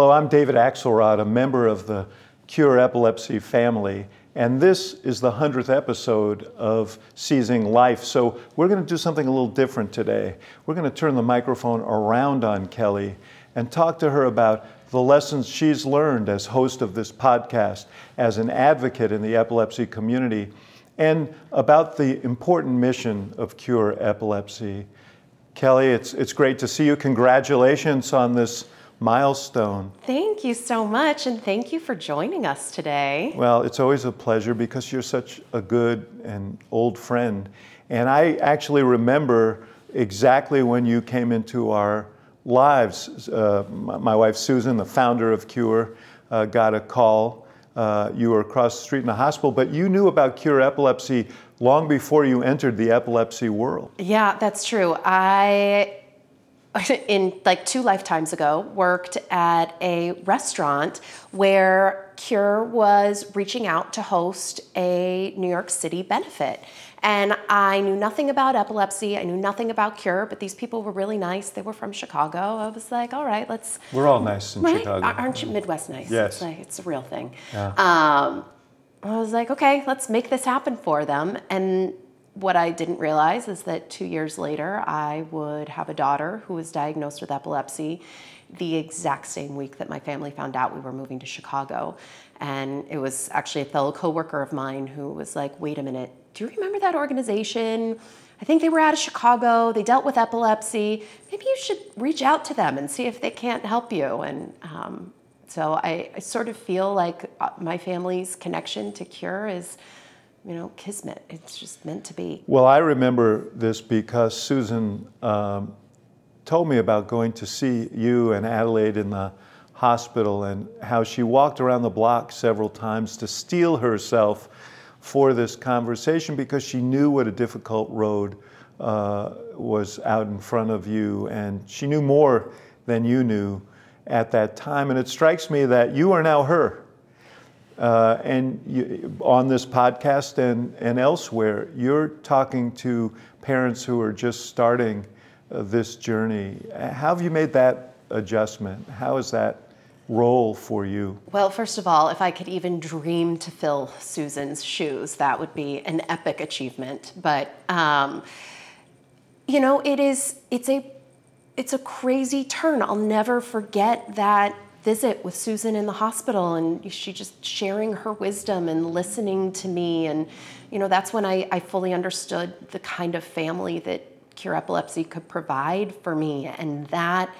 Hello, I'm David Axelrod, a member of the Cure Epilepsy family, and this is the 100th episode of Seizing Life. So we're going to do something a little different today. We're going to turn the microphone around on Kelly and talk to her about the lessons she's learned as host of this podcast, as an advocate in the epilepsy community, and about the important mission of Cure Epilepsy. Kelly, it's, it's great to see you. Congratulations on this milestone. Thank you so much, and thank you for joining us today. Well, it's always a pleasure because you're such a good and old friend. And I actually remember exactly when you came into our lives. Uh, my wife Susan, the founder of Cure, uh, got a call. Uh, you were across the street in the hospital, but you knew about Cure Epilepsy long before you entered the epilepsy world. Yeah, that's true. I in like two lifetimes ago worked at a restaurant where Cure was reaching out to host a New York City benefit. And I knew nothing about epilepsy. I knew nothing about Cure, but these people were really nice. They were from Chicago. I was like, all right, let's. We're all nice in right? Chicago. Aren't you Midwest nice? Yes. It's, like, it's a real thing. Yeah. Um, I was like, okay, let's make this happen for them. And what I didn't realize is that two years later, I would have a daughter who was diagnosed with epilepsy the exact same week that my family found out we were moving to Chicago. And it was actually a fellow coworker of mine who was like, wait a minute, do you remember that organization? I think they were out of Chicago. They dealt with epilepsy. Maybe you should reach out to them and see if they can't help you. And um, so I, I, sort of feel like uh, my family's connection to Cure is, you know, kismet. It's just meant to be. Well, I remember this because Susan um, told me about going to see you and Adelaide in the hospital and how she walked around the block several times to steel herself for this conversation because she knew what a difficult road uh, was out in front of you, and she knew more than you knew at that time. And it strikes me that you are now her. Uh, and you, on this podcast and, and elsewhere, you're talking to parents who are just starting uh, this journey. How have you made that adjustment? How is that role for you? Well, first of all, if I could even dream to fill Susan's shoes, that would be an epic achievement. But um, you know, it is it's a it's a crazy turn. I'll never forget that visit with Susan in the hospital and she just sharing her wisdom and listening to me and you know that's when I, I fully understood the kind of family that cure epilepsy could provide for me and that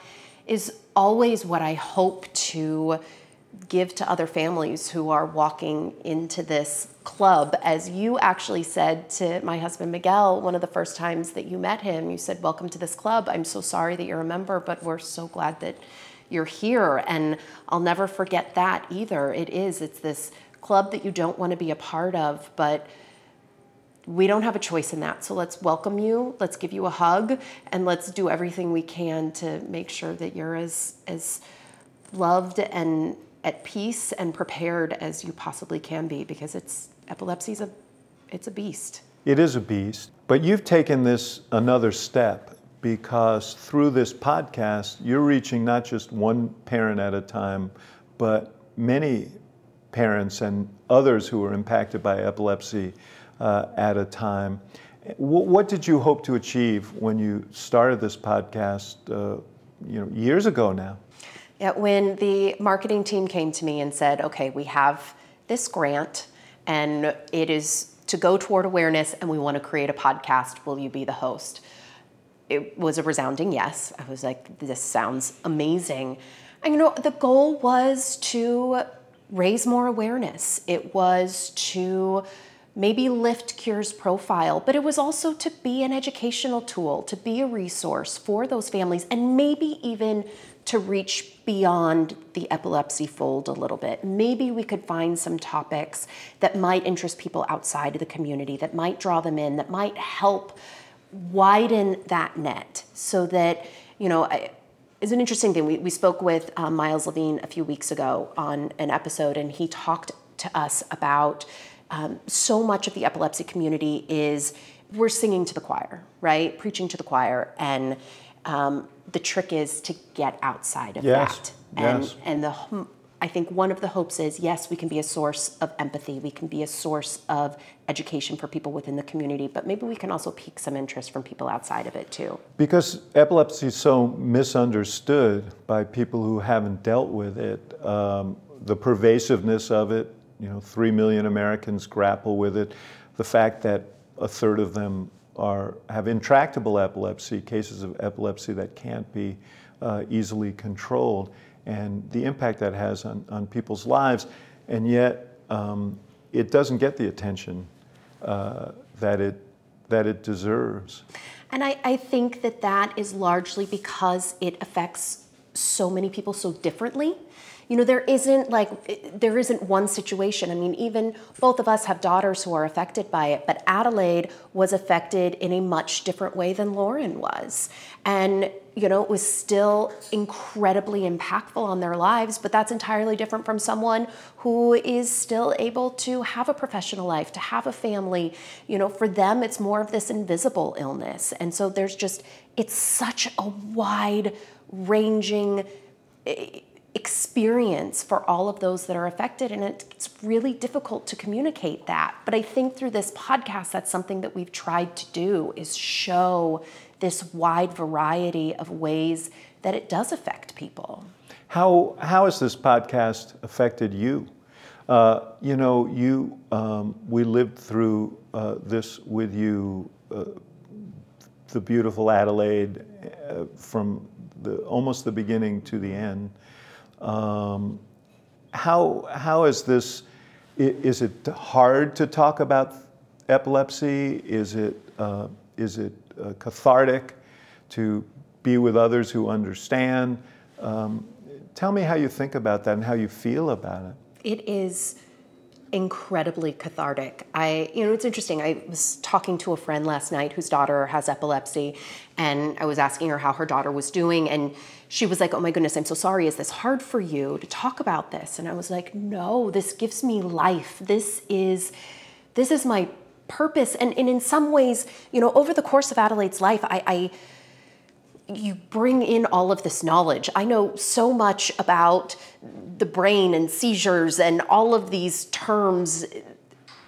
is always what I hope to give to other families who are walking into this club. As you actually said to my husband Miguel, one of the first times that you met him, you said, Welcome to this club. I'm so sorry that you're a member, but we're so glad that you're here. And I'll never forget that either. It is, it's this club that you don't want to be a part of, but we don't have a choice in that. So let's welcome you, let's give you a hug, and let's do everything we can to make sure that you're as as loved and at peace and prepared as you possibly can be because it's epilepsy's a it's a beast. It is a beast, but you've taken this another step because through this podcast you're reaching not just one parent at a time, but many parents and others who are impacted by epilepsy uh, at a time. what did you hope to achieve when you started this podcast, uh, you know, years ago now? Yeah, when the marketing team came to me and said, "Okay, we have this grant, and it is to go toward awareness, and we want to create a podcast. Will you be the host?" It was a resounding yes. I was like, "This sounds amazing." And you know, the goal was to raise more awareness. It was to maybe lift Cure's profile, but it was also to be an educational tool, to be a resource for those families, and maybe even to reach beyond the epilepsy fold a little bit. Maybe we could find some topics that might interest people outside of the community, that might draw them in, that might help widen that net so that, you know, I, it's an interesting thing. We, we spoke with um, Miles Levine a few weeks ago on an episode, and he talked to us about um, so much of the epilepsy community is we're singing to the choir, right? Preaching to the choir. And Um, the trick is to get outside of Yes, that. And, yes. and the I think one of the hopes is yes, we can be a source of empathy, we can be a source of education for people within the community, but maybe we can also pique some interest from people outside of it too. Because epilepsy is so misunderstood by people who haven't dealt with it, um, the pervasiveness of it, you know, three million Americans grapple with it, the fact that a third of them are, have intractable epilepsy, cases of epilepsy that can't be uh, easily controlled, and the impact that has on, on people's lives, and yet um, it doesn't get the attention uh, that, it, that it deserves. And I, I think that that is largely because it affects so many people so differently. You know, there isn't like, there isn't one situation. I mean, even both of us have daughters who are affected by it, but Adelaide was affected in a much different way than Lauren was. And, you know, it was still incredibly impactful on their lives, but that's entirely different from someone who is still able to have a professional life, to have a family. You know, for them, it's more of this invisible illness. And so there's just, it's such a wide ranging eh, experience for all of those that are affected and it's really difficult to communicate that but i think through this podcast that's something that we've tried to do is show this wide variety of ways that it does affect people How, how has this podcast affected you? Uh, you know, you, um, we lived through uh, this with you, uh, the beautiful Adelaide, uh, from the, almost the beginning to the end. Um, how, how is this, is it hard to talk about epilepsy? Is it, uh, is it uh, cathartic to be with others who understand? Um, tell me how you think about that and how you feel about it. it is incredibly cathartic. I, you know, it's interesting. I was talking to a friend last night whose daughter has epilepsy, and I was asking her how her daughter was doing, and she was like, "Oh my goodness, I'm so sorry. Is this hard for you to talk about this?" And I was like, "No, this gives me life. This is, this is my purpose." And, and in some ways, you know, over the course of Adelaide's life, I, I you bring in all of this knowledge. I know so much about the brain and seizures and all of these terms.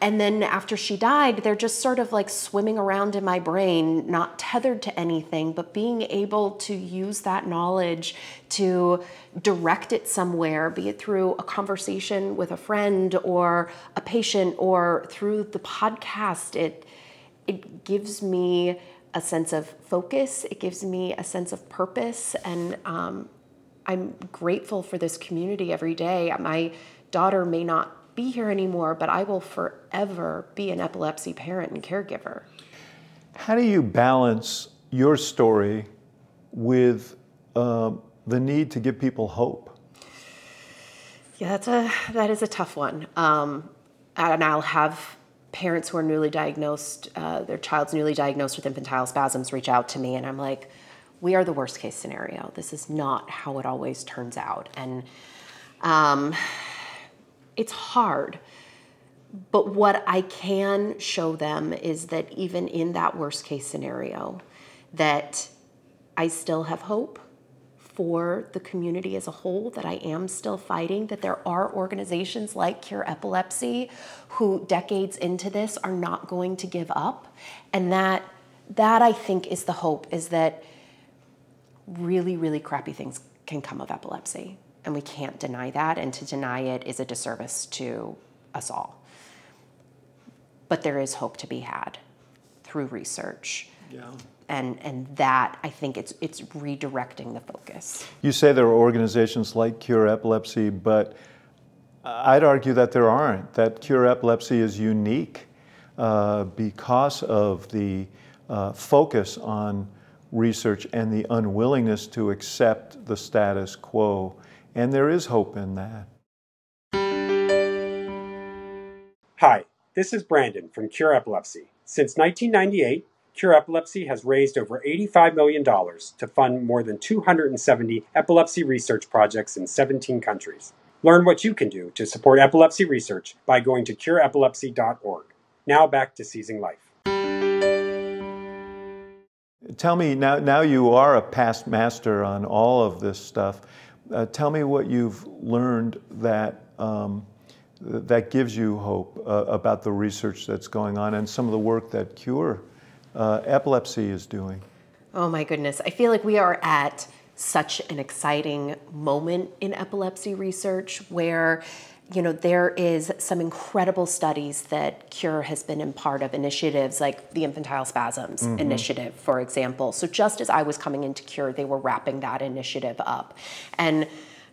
And then after she died, they're just sort of like swimming around in my brain, not tethered to anything, but being able to use that knowledge to direct it somewhere, be it through a conversation with a friend or a patient or through the podcast. It, it gives me a sense of focus, it gives me a sense of purpose, and um, I'm grateful for this community every day. My daughter may not be here anymore, but I will forever be an epilepsy parent and caregiver. How do you balance your story with um, the need to give people hope? Yeah, that's a that is a tough one. Um, and I'll have parents who are newly diagnosed, uh, their child's newly diagnosed with infantile spasms, reach out to me, and I'm like, "We are the worst case scenario. This is not how it always turns out." And um, it's hard. But what I can show them is that even in that worst case scenario, that I still have hope for the community as a whole, that I am still fighting, that there are organizations like Cure Epilepsy who decades into this are not going to give up. And that that I think is the hope is that really, really crappy things can come of epilepsy. And we can't deny that. And to deny it is a disservice to us all. But there is hope to be had through research. Yeah. And, and that I think it's it's redirecting the focus. You say there are organizations like Cure Epilepsy, but I'd argue that there aren't. That Cure Epilepsy is unique uh, because of the uh, focus on research and the unwillingness to accept the status quo. And there is hope in that. Hi, this is Brandon from Cure Epilepsy. Since 1998, Cure Epilepsy has raised over $85 million to fund more than 270 epilepsy research projects in 17 countries. Learn what you can do to support epilepsy research by going to cureepilepsy.org. Now back to seizing life. tell me now. Now you are a past master on all of this stuff. Uh, tell me what you've learned that um, that gives you hope uh, about the research that's going on and some of the work that Cure uh, Epilepsy is doing. Oh my goodness. I feel like we are at such an exciting moment in epilepsy research where you know there is some incredible studies that cure has been in part of initiatives like the infantile spasms mm-hmm. initiative for example so just as i was coming into cure they were wrapping that initiative up and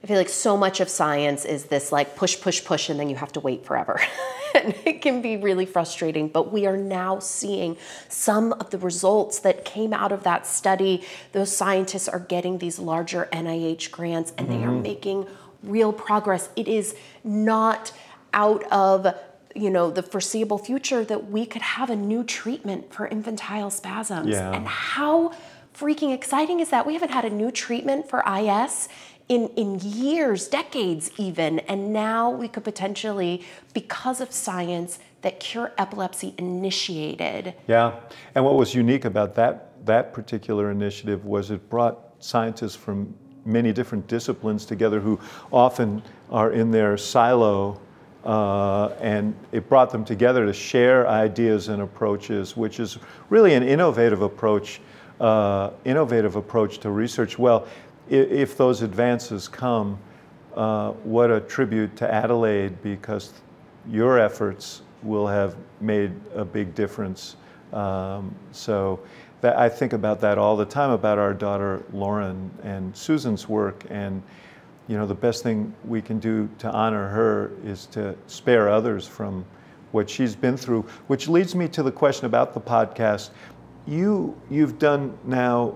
I feel like so much of science is this like push, push, push, and then you have to wait forever. and it can be really frustrating. But we are now seeing some of the results that came out of that study. Those scientists are getting these larger NIH grants and mm-hmm. they are mm-hmm. making real progress. It is not out of you know the foreseeable future that we could have a new treatment for infantile spasms. Yeah. And how freaking exciting is that? We haven't had a new treatment for IS in, in years, decades even, and now we could potentially, because of science that Cure Epilepsy initiated. Yeah, and what was unique about that, that particular initiative was it brought scientists from many different disciplines together who often are in their silo uh, and it brought them together to share ideas and approaches, which is really an innovative approach, uh, innovative approach to research. Well, if those advances come, uh, what a tribute to Adelaide because your efforts will have made a big difference. Um, so that, I think about that all the time about our daughter Lauren and Susan's work and you know the best thing we can do to honor her is to spare others from what she's been through which leads me to the question about the podcast you you've done now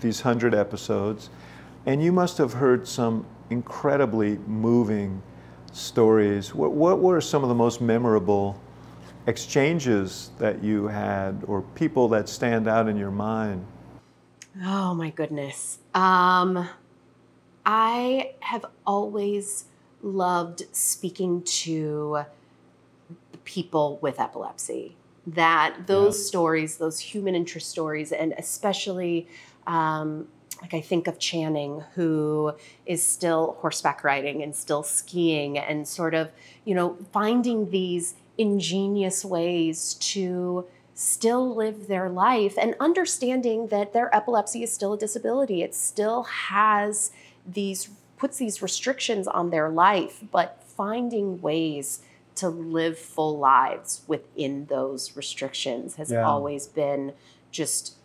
these 100 episodes and you must have heard some incredibly moving stories. What, what were some of the most memorable exchanges that you had or people that stand out in your mind? Oh my goodness. Um, I have always loved speaking to people with epilepsy. That those yeah. stories, those human interest stories, and especially um, like I think of Channing, who is still horseback riding and still skiing and sort of, you know, finding these ingenious ways to still live their life and understanding that their epilepsy is still a disability. It still has these, puts these restrictions on their life, but finding ways to live full lives within those restrictions has yeah. always been just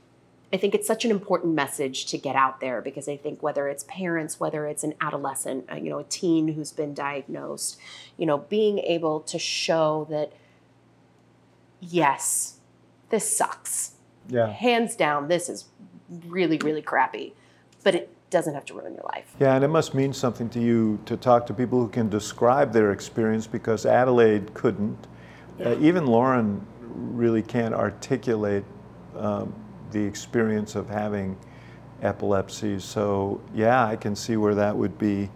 I think it's such an important message to get out there because I think whether it's parents, whether it's an adolescent, uh, you know, a teen who's been diagnosed, you know, being able to show that yes, this sucks. Yeah. Hands down, this is really, really crappy. But it doesn't have to ruin your life. Yeah, and it must mean something to you to talk to people who can describe their experience because Adelaide couldn't. Yeah. Uh, even Lauren really can't articulate um, the experience of having epilepsy. So, yeah, I can see where that would be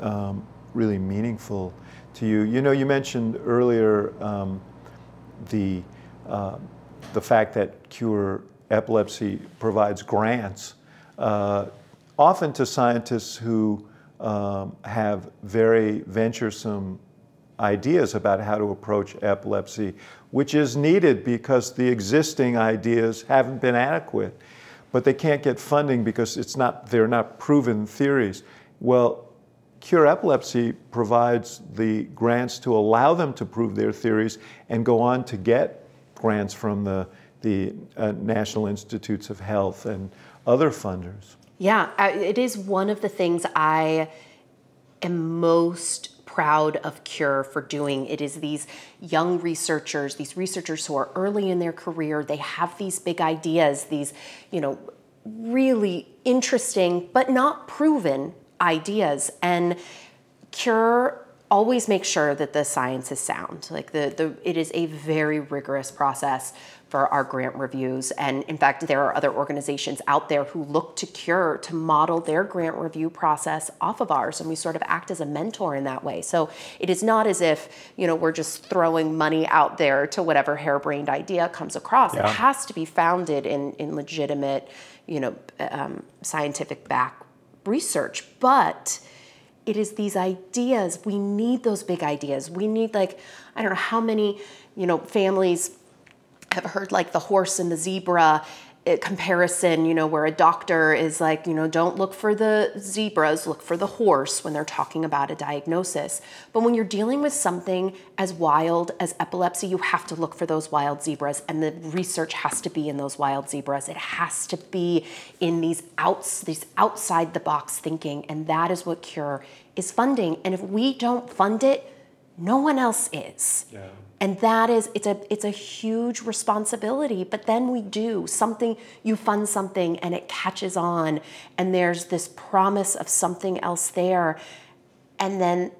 um, really meaningful to you. You know, you mentioned earlier um, the, uh, the fact that Cure Epilepsy provides grants, uh, often to scientists who um, have very venturesome ideas about how to approach epilepsy, which is needed because the existing ideas haven't been adequate. But they can't get funding because it's not, they're not proven theories. Well, Cure Epilepsy provides the grants to allow them to prove their theories and go on to get grants from the, the uh, National Institutes of Health and other funders. Yeah, it is one of the things I am most proud of Cure for doing. It is these young researchers, these researchers who are early in their career, they have these big ideas, these, you know, really interesting but not proven ideas. And Cure always makes sure that the science is sound. Like the, the it is a very rigorous process for our grant reviews. And in fact, there are other organizations out there who look to Cure to model their grant review process off of ours. And we sort of act as a mentor in that way. So it is not as if, you know, we're just throwing money out there to whatever harebrained idea comes across. Yeah. It has to be founded in, in legitimate, you know, um, scientific back research. But it is these ideas we need those big ideas we need like i don't know how many you know families have heard like the horse and the zebra uh, comparison you know where a doctor is like you know don't look for the zebras look for the horse when they're talking about a diagnosis. But when you're dealing with something as wild as epilepsy you have to look for those wild zebras and the research has to be in those wild zebras. It has to be in these outs these outside the box thinking and that is what cure is funding. And if we don't fund it no one else is. Yeah. And that is it's a it's a huge responsibility. But then we do something you fund something and it catches on and there's this promise of something else there. And then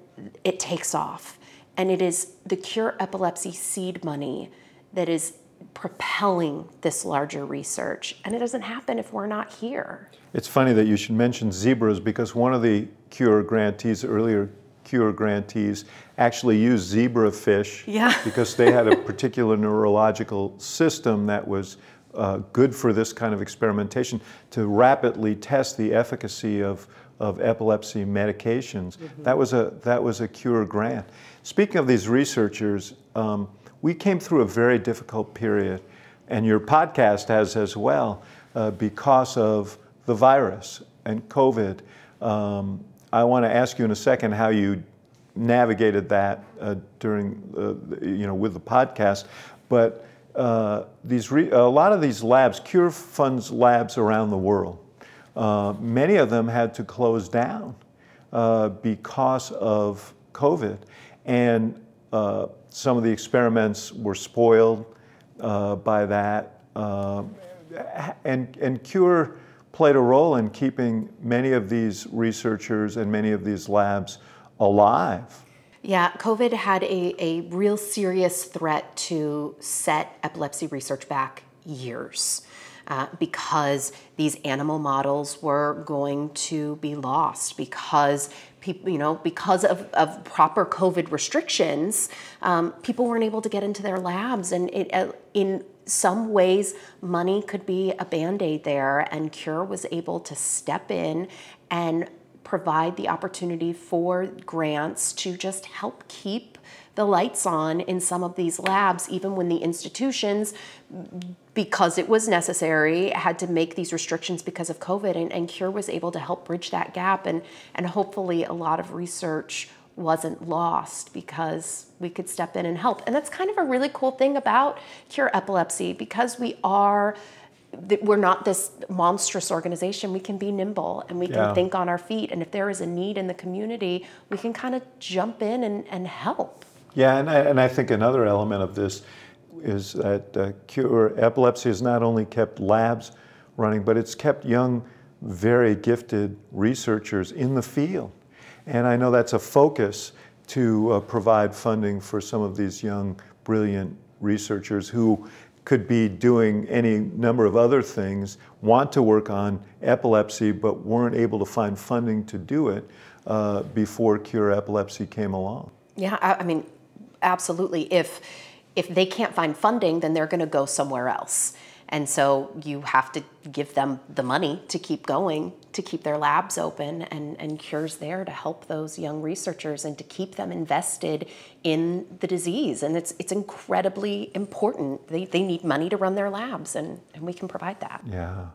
it takes off. And it is the cure epilepsy seed money that is propelling this larger research. And it doesn't happen if we're not here. It's funny that you should mention zebras because one of the Cure grantees, earlier Cure grantees, actually used zebra fish Yeah. because they had a particular neurological system that was uh, good for this kind of experimentation to rapidly test the efficacy of, of epilepsy medications. That, was a, that was a Cure grant. Speaking of these researchers, um, we came through a very difficult period, and your podcast has as well, uh, because of the virus and COVID. Um, I want to ask you in a second how you navigated that uh, during, uh, you know, with the podcast. But uh, these re- a lot of these labs, Cure funds labs around the world. Uh, many of them had to close down uh, because of COVID, and uh, some of the experiments were spoiled by that. And, and Cure played a role in keeping many of these researchers and many of these labs alive. Yeah, COVID had a, a real serious threat to set epilepsy research back years uh, because these animal models were going to be lost because people, you know, because of, of proper COVID restrictions, um, people weren't able to get into their labs. And it, uh, in some ways, money could be a band aid there, and Cure was able to step in and provide the opportunity for grants to just help keep the lights on in some of these labs, even when the institutions, because it was necessary, had to make these restrictions because of COVID. And, and Cure was able to help bridge that gap, and, and hopefully, a lot of research wasn't lost because we could step in and help. And that's kind of a really cool thing about Cure Epilepsy because we are we're not this monstrous organization. We can be nimble and we can Yeah. think on our feet. And if there is a need in the community, we can kind of jump in and, and help. Yeah, and I, and I think another element of this is that uh, Cure Epilepsy has not only kept labs running, but it's kept young, very gifted researchers in the field. And I know that's a focus to uh, provide funding for some of these young, brilliant researchers who could be doing any number of other things, want to work on epilepsy, but weren't able to find funding to do it uh, before Cure Epilepsy came along. Yeah, I, I mean, absolutely. If if they can't find funding, then they're going to go somewhere else. And so you have to give them the money to keep going, to keep their labs open, and, and Cure's there to help those young researchers and to keep them invested in the disease. And it's, it's incredibly important. They, they need money to run their labs, and, and we can provide that. Yeah.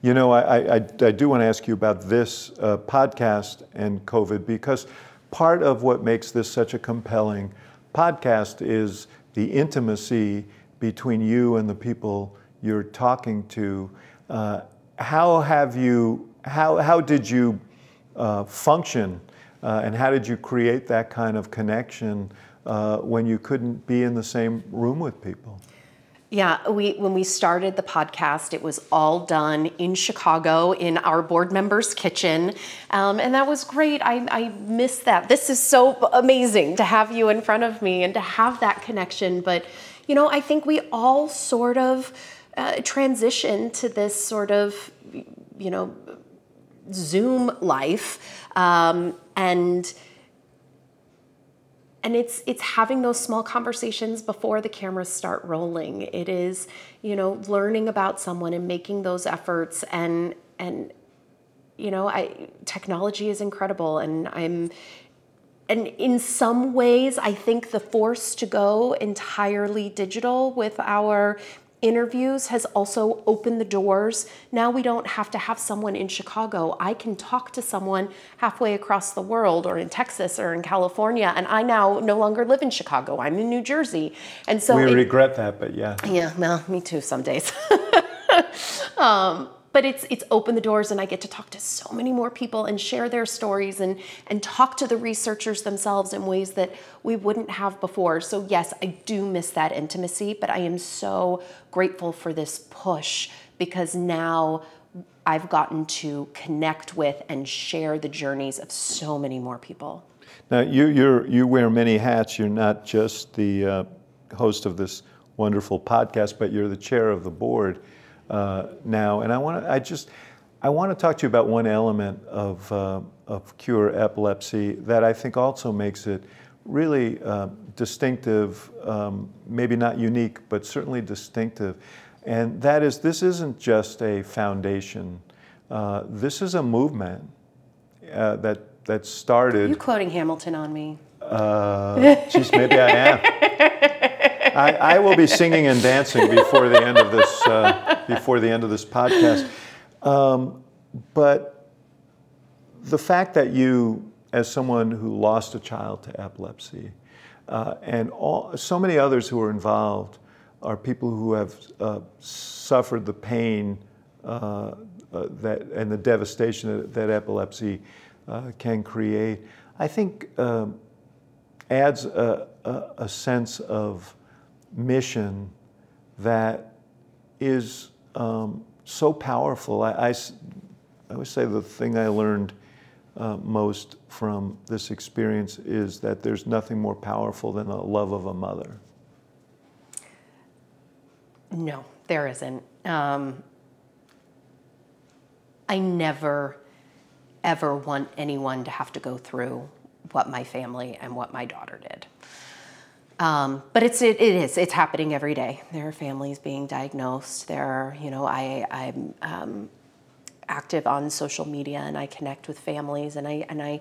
You know, I, I, I do want to ask you about this uh, podcast and COVID because part of what makes this such a compelling podcast is the intimacy between you and the people you're talking to. Uh, how have you, how, how did you uh, function uh, and how did you create that kind of connection uh, when you couldn't be in the same room with people? Yeah, we when we started the podcast, it was all done in Chicago in our board member's kitchen, um, and that was great. I, I miss that. This is so amazing to have you in front of me and to have that connection. But you know, I think we all sort of uh, transition to this sort of you know Zoom life, um, and and it's it's having those small conversations before the cameras start rolling. It is you know learning about someone and making those efforts and and you know i technology is incredible and i'm and in some ways i think the force to go entirely digital with our interviews has also opened the doors. Now we don't have to have someone in Chicago. I can talk to someone halfway across the world or in Texas or in California. And I now no longer live in Chicago. I'm in New Jersey. And so we it- regret that, but yeah. yeah, well, me too some days. um, but it's it's opened the doors and I get to talk to so many more people and share their stories and and talk to the researchers themselves in ways that we wouldn't have before. So yes, I do miss that intimacy, but I am so grateful for this push because now I've gotten to connect with and share the journeys of so many more people. Now, you, you're, you wear many hats. You're not just the uh, host of this wonderful podcast, but you're the chair of the board uh, now. And I want to, I just, I want to talk to you about one element of, uh, of Cure Epilepsy that I think also makes it really uh, distinctive, um, maybe not unique, but certainly distinctive. And that is, this isn't just a foundation. Uh, this is a movement uh, that that started. You quoting Hamilton on me? Uh, geez, maybe I am. I, I, will be singing and dancing before the end of this uh, before the end of this podcast. Um, but the fact that you, as someone who lost a child to epilepsy, uh, and all, so many others who are involved, are people who have uh, suffered the pain uh, uh, that and the devastation that, that epilepsy uh, can create, I think um, adds a, a, a, sense of mission that is um, so powerful. I, I, I, would say the thing I learned uh, most from this experience is that there's nothing more powerful than the love of a mother. No, there isn't. Um, I never, ever want anyone to have to go through what my family and what my daughter did. Um, but it's it, it is it's happening every day. There are families being diagnosed. There are you know I I'm um, active on social media and I connect with families and I and I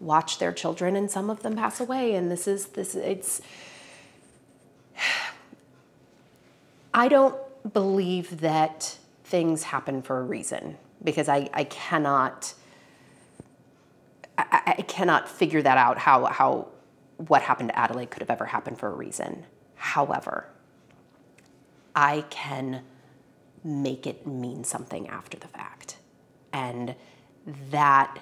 watch their children and some of them pass away and this is this it's I don't believe that things happen for a reason because I, I cannot I, I, cannot figure that out how how what happened to Adelaide could have ever happened for a reason. However, I can make it mean something after the fact. And that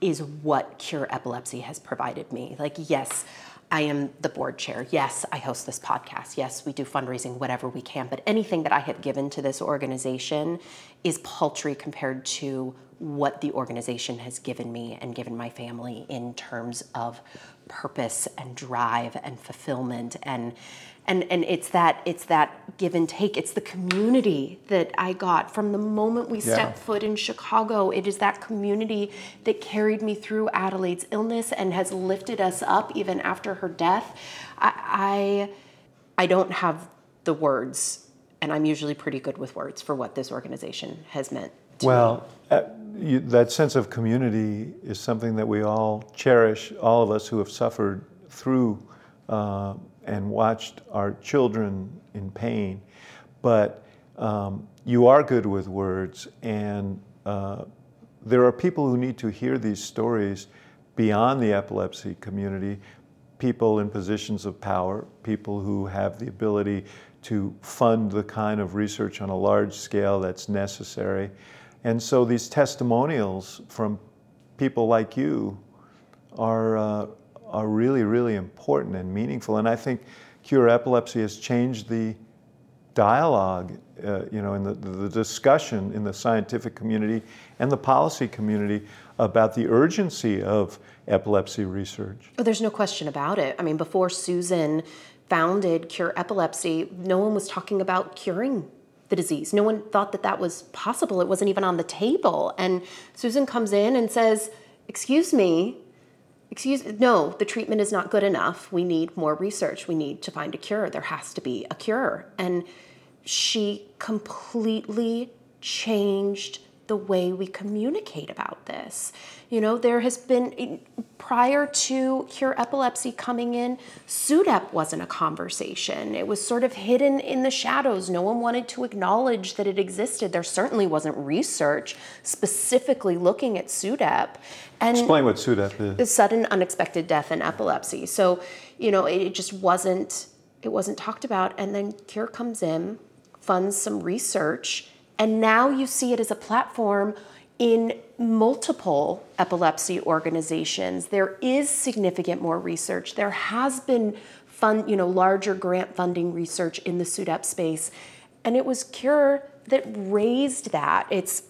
is what Cure Epilepsy has provided me. Like, yes, I am the board chair. Yes, I host this podcast. Yes, we do fundraising, whatever we can. But anything that I have given to this organization is paltry compared to what the organization has given me and given my family in terms of purpose and drive and fulfillment and and and it's that it's that give and take it's the community that i got from the moment we Yeah. stepped foot in chicago it is that community that carried me through adelaide's illness and has lifted us up even after her death i i, I don't have the words and i'm usually pretty good with words for what this organization has meant. Well, uh, you, that sense of community is something that we all cherish, all of us who have suffered through uh, and watched our children in pain. But um, you are good with words, and uh, there are people who need to hear these stories beyond the epilepsy community people in positions of power, people who have the ability to fund the kind of research on a large scale that's necessary. And so these testimonials from people like you are, uh, are really, really important and meaningful. And I think Cure Epilepsy has changed the dialogue, uh, you know, in the, the discussion in the scientific community and the policy community about the urgency of epilepsy research. Oh, there's no question about it. I mean, before Susan founded Cure Epilepsy, no one was talking about curing the disease. No one thought that that was possible. It wasn't even on the table. And Susan comes in and says, Excuse me, excuse no the treatment is not good enough we need more research we need to find a cure there has to be a cure and she completely changed the way we communicate about this. You know, there has been, prior to Cure Epilepsy coming in, SUDEP wasn't a conversation. It was sort of hidden in the shadows. No one wanted to acknowledge that it existed. There certainly wasn't research specifically looking at SUDEP. And Explain what SUDEP is. Sudden unexpected death in epilepsy. So, you know, it just wasn't, it wasn't talked about. And then Cure comes in, funds some research, and now you see it as a platform in multiple epilepsy organizations. There is significant more research. There has been fund, you know, larger grant funding research in the SUDEP space. And it was Cure that raised that. It's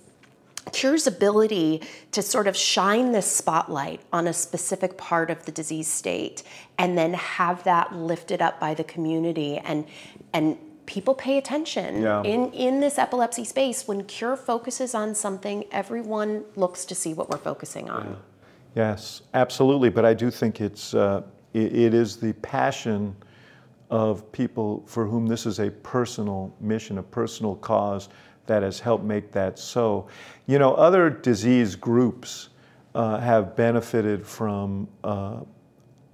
Cure's ability to sort of shine this spotlight on a specific part of the disease state and then have that lifted up by the community and and people pay attention yeah. in in this epilepsy space when cure focuses on something everyone looks to see what we're focusing on yeah. yes absolutely but i do think it's uh, it, it is the passion of people for whom this is a personal mission a personal cause that has helped make that so you know other disease groups uh, have benefited from uh,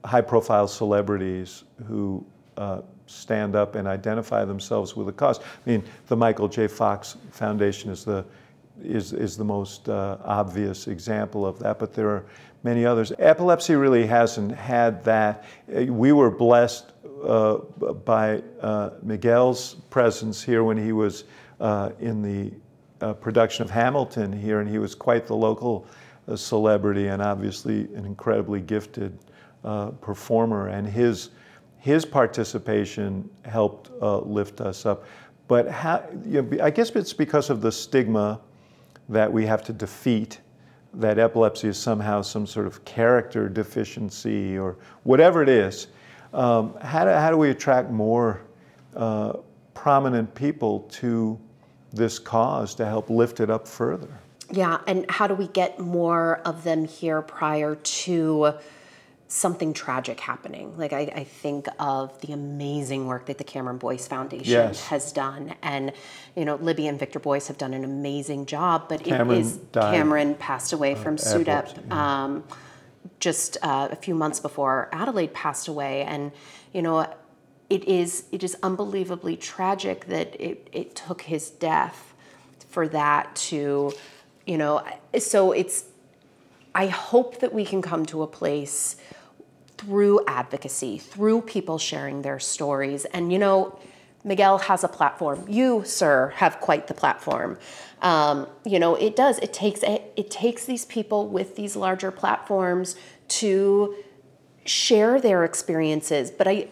high profile celebrities who uh, stand up and identify themselves with a cause. I mean, the Michael J. Fox Foundation is the is, is the most uh, obvious example of that, but there are many others. Epilepsy really hasn't had that. We were blessed uh, by uh, Miguel's presence here when he was uh, in the uh, production of Hamilton here, and he was quite the local uh, celebrity and obviously an incredibly gifted performer. And his his participation helped uh, lift us up. But how, you know, I guess it's because of the stigma that we have to defeat that epilepsy is somehow some sort of character deficiency or whatever it is. Um, how, do, how do we attract more uh, prominent people to this cause to help lift it up further? Yeah, and how do we get more of them here prior to something tragic happening. Like I, I, think of the amazing work that the Cameron Boyce Foundation yes. has done, and you know Libby and Victor Boyce have done an amazing job. But Cameron it is died. Cameron passed away from SUDEP um, just uh, a few months before Adelaide passed away, and you know it is it is unbelievably tragic that it, it took his death for that to you know so it's I hope that we can come to a place through advocacy, through people sharing their stories. And you know, Miguel has a platform. You, sir, have quite the platform. Um, you know, it does. It takes it takes these people with these larger platforms to share their experiences. But I,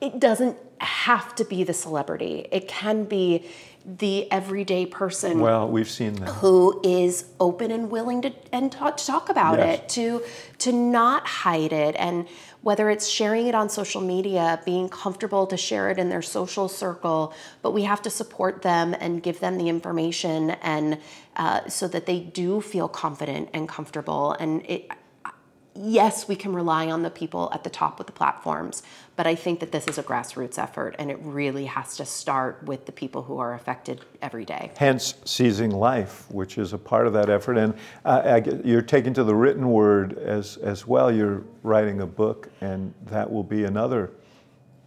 it doesn't have to be the celebrity. It can be the everyday person. Well, we've seen that. Who is open and willing to and talk, to talk about yes. it, to to not hide it, and whether it's sharing it on social media, being comfortable to share it in their social circle, but we have to support them and give them the information, and uh, so that they do feel confident and comfortable. And it, yes, we can rely on the people at the top with the platforms, but I think that this is a grassroots effort and it really has to start with the people who are affected every day. Hence, seizing life, which is a part of that effort. And uh, you're taking to the written word as, as well. You're writing a book, and that will be another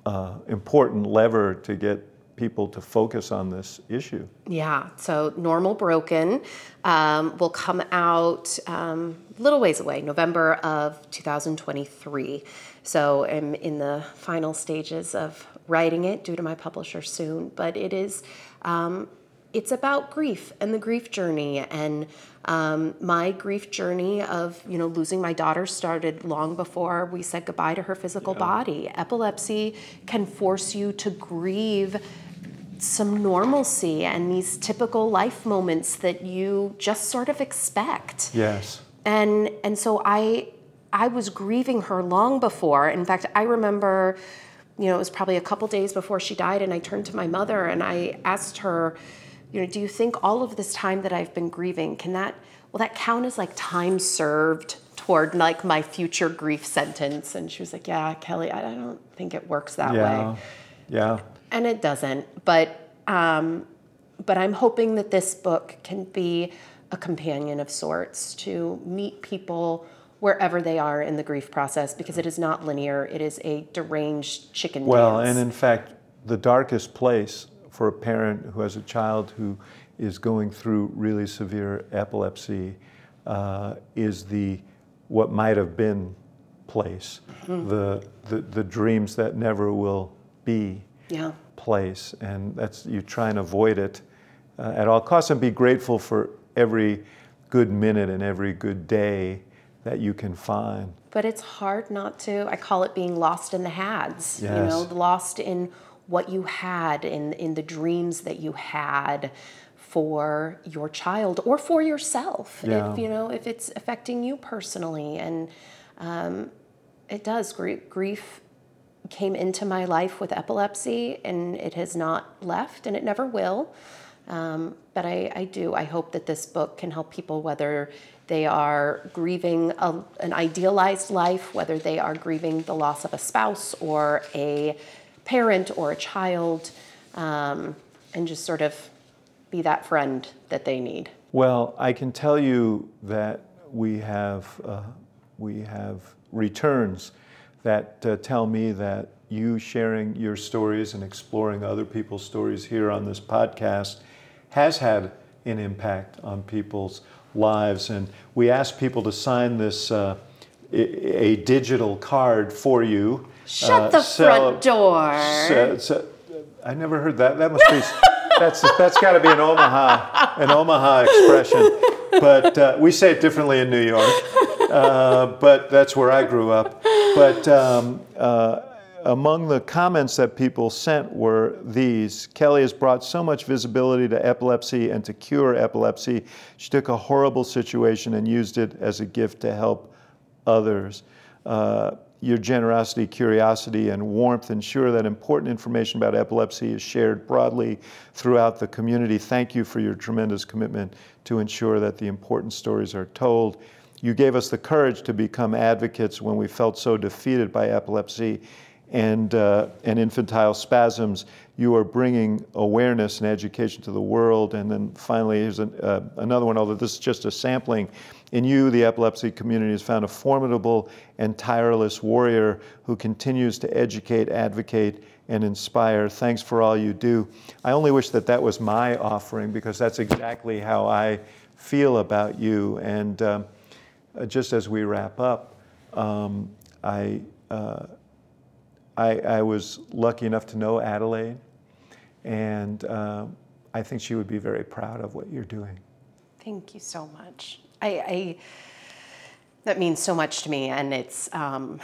uh, important lever to get people to focus on this issue. Yeah, so Normal Broken um, will come out um, little ways away, November of 2023. So I'm in the final stages of writing it due to my publisher soon, but it is. Um, it's about grief and the grief journey and um, my grief journey of you know losing my daughter started long before we said goodbye to her physical body epilepsy can force you to grieve some normalcy and these typical life moments that you just sort of expect Yes. and and so I I was grieving her long before. In fact, I remember, you know, it was probably a couple days before she died, and I turned to my mother and I asked her, you know, do you think all of this time that I've been grieving can that will that count as like time served toward like my future grief sentence? And she was like, yeah, Kelly, I I don't think it works that Yeah. way Yeah. and it doesn't. But um, but I'm hoping that this book can be a companion of sorts to meet people wherever they are in the grief process because it is not linear. It is a deranged chicken Well, dance. and in fact, the darkest place for a parent who has a child who is going through really severe epilepsy uh, is the what might have been place, the, the the dreams that never will be yeah. place, and that's you try and avoid it uh, at all costs, and be grateful for every good minute and every good day that you can find. But it's hard not to. I call it being lost in the hads. You know, Yes. lost in what you had, in in the dreams that you had for your child or for yourself. Yeah. If you know, if it's affecting you personally, and um, it does. Grief, grief came into my life with epilepsy, and it has not left, and it never will. Um, but I, I do. I hope that this book can help people, whether they are grieving a, an idealized life, whether they are grieving the loss of a spouse or a parent or a child, um, and just sort of be that friend that they need. Well, I can tell you that we have uh, we have returns that uh, tell me that you sharing your stories and exploring other people's stories here on this podcast has had an impact on people's lives. And we ask people to sign this uh, a, a digital card for you. Shut Uh, the front door. Ce- ce- I never heard that. That must be. That's that's got to be an Omaha an Omaha expression, but uh, we say it differently in New York. Uh, but that's where I grew up. But um, uh, among the comments that people sent were these Kelly has brought so much visibility to epilepsy and to cure epilepsy. She took a horrible situation and used it as a gift to help others. Uh, your generosity, curiosity, and warmth ensure that important information about epilepsy is shared broadly throughout the community. Thank you for your tremendous commitment to ensure that the important stories are told. You gave us the courage to become advocates when we felt so defeated by epilepsy and, uh, and infantile spasms. You are bringing awareness and education to the world. And then finally, here's an, uh, another one, although this is just a sampling. In you, the epilepsy community has found a formidable and tireless warrior who continues to educate, advocate, and inspire. Thanks for all you do. I only wish that that was my offering because that's exactly how I feel about you. And um, uh, just as we wrap up, um, I, uh, I, I was lucky enough to know Adelaide, and um I think she would be very proud of what you're doing. Thank you so much. I, I that means so much to me, and it's um,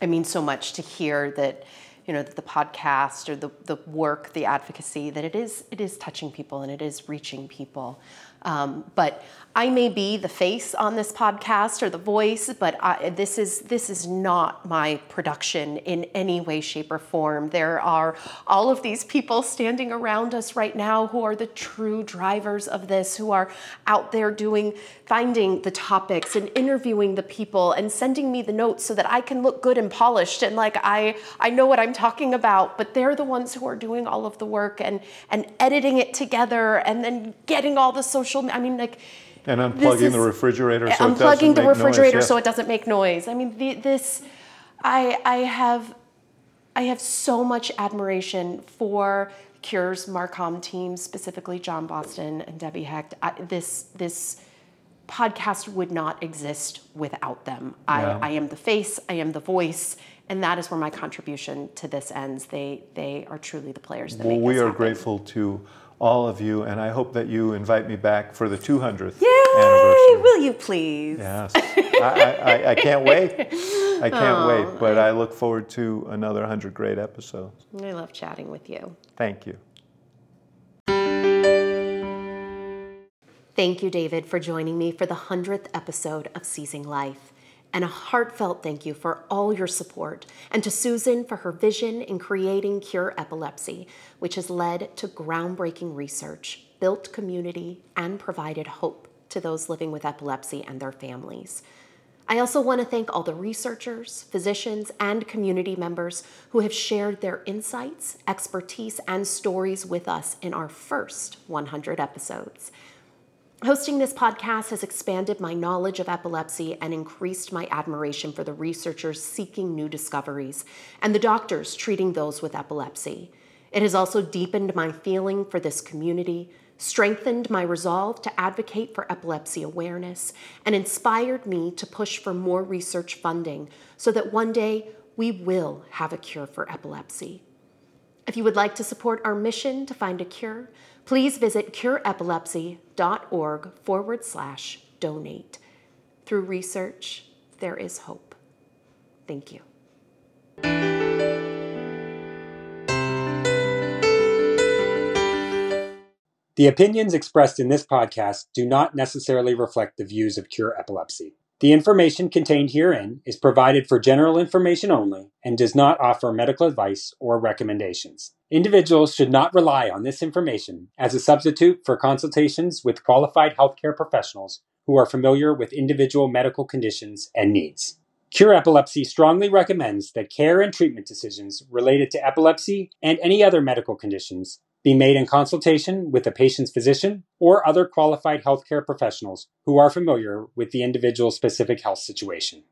it means so much to hear that you know that the podcast or the the work, the advocacy, that it is it is touching people and it is reaching people. Um, but I may be the face on this podcast or the voice, but I, this is this is not my production in any way, shape, or form. There are all of these people standing around us right now who are the true drivers of this, who are out there doing, finding the topics and interviewing the people and sending me the notes so that I can look good and polished and like I I know what I'm talking about. But they're the ones who are doing all of the work and and editing it together and then getting all the social. I mean, like And unplugging is- the refrigerator so it doesn't unplugging the make noise, refrigerator yes. so it doesn't make noise. I mean, the, this, I, I have, I have so much admiration for Cure's Marcom team, specifically John Boston and Debbie Hecht. I, this, this podcast would not exist without them. Yeah. I, I am the face, I am the voice, and that is where my contribution to this ends. They they are truly the players that Well, make we are happen. grateful to all of you, and I hope that you invite me back for the 200th Yay! anniversary. Will you please? Yes, I, I, I, I can't wait. I can't Oh, wait, but I look forward to another 100 great episodes. I love chatting with you. Thank you. Thank you, David, for joining me for the 100th episode of Seizing Life. And a heartfelt thank you for all your support, and to Susan for her vision in creating Cure Epilepsy, which has led to groundbreaking research, built community, and provided hope to those living with epilepsy and their families. I also want to thank all the researchers, physicians, and community members who have shared their insights, expertise, and stories with us in our first 100 episodes. Hosting this podcast has expanded my knowledge of epilepsy and increased my admiration for the researchers seeking new discoveries and the doctors treating those with epilepsy. It has also deepened my feeling for this community, strengthened my resolve to advocate for epilepsy awareness, and inspired me to push for more research funding so that one day we will have a cure for epilepsy. If you would like to support our mission to find a cure, please visit cureepilepsy.org forward slash donate. Through research, there is hope. Thank you. The opinions expressed in this podcast do not necessarily reflect the views of Cure Epilepsy. The information contained herein is provided for general information only and does not offer medical advice or recommendations. Individuals should not rely on this information as a substitute for consultations with qualified healthcare professionals who are familiar with individual medical conditions and needs. Cure Epilepsy strongly recommends that care and treatment decisions related to epilepsy and any other medical conditions be made in consultation with the patient's physician or other qualified healthcare professionals who are familiar with the individual's specific health situation.